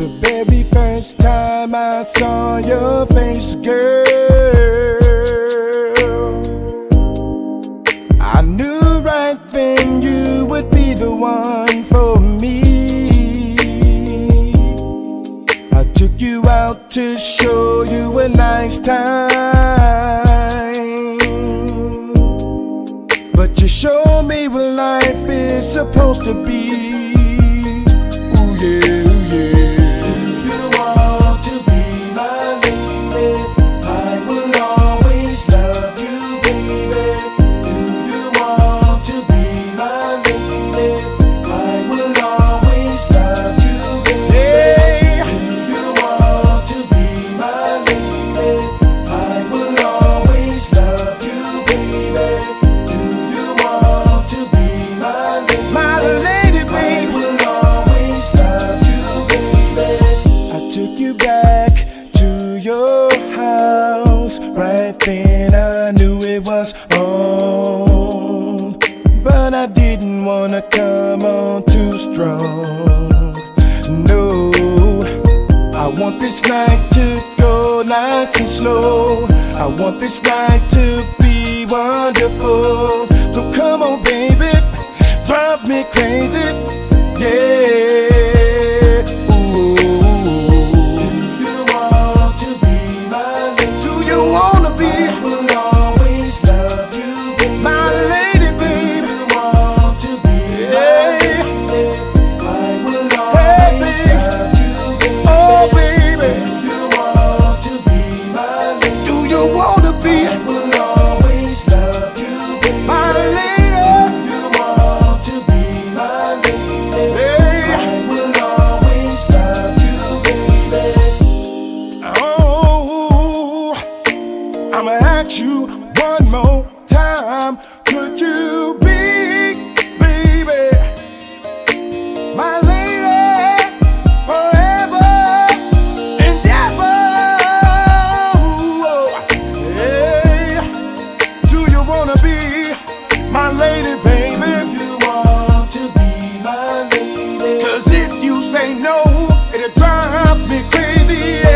The very first time I saw your face, girl, I knew right then you would be the one for me. I took you out to show you a nice time. But you showed me what life is supposed to be. Ooh yeah. Then I knew it was on. But I didn't wanna come on too strong. No. I want this night to go nice and slow. I want this night to be wonderful. time could you be, baby? My lady, forever and ever. Hey, do you wanna be my lady, baby? Do you want to be my lady? Cause if you say no, it'll drive me crazy.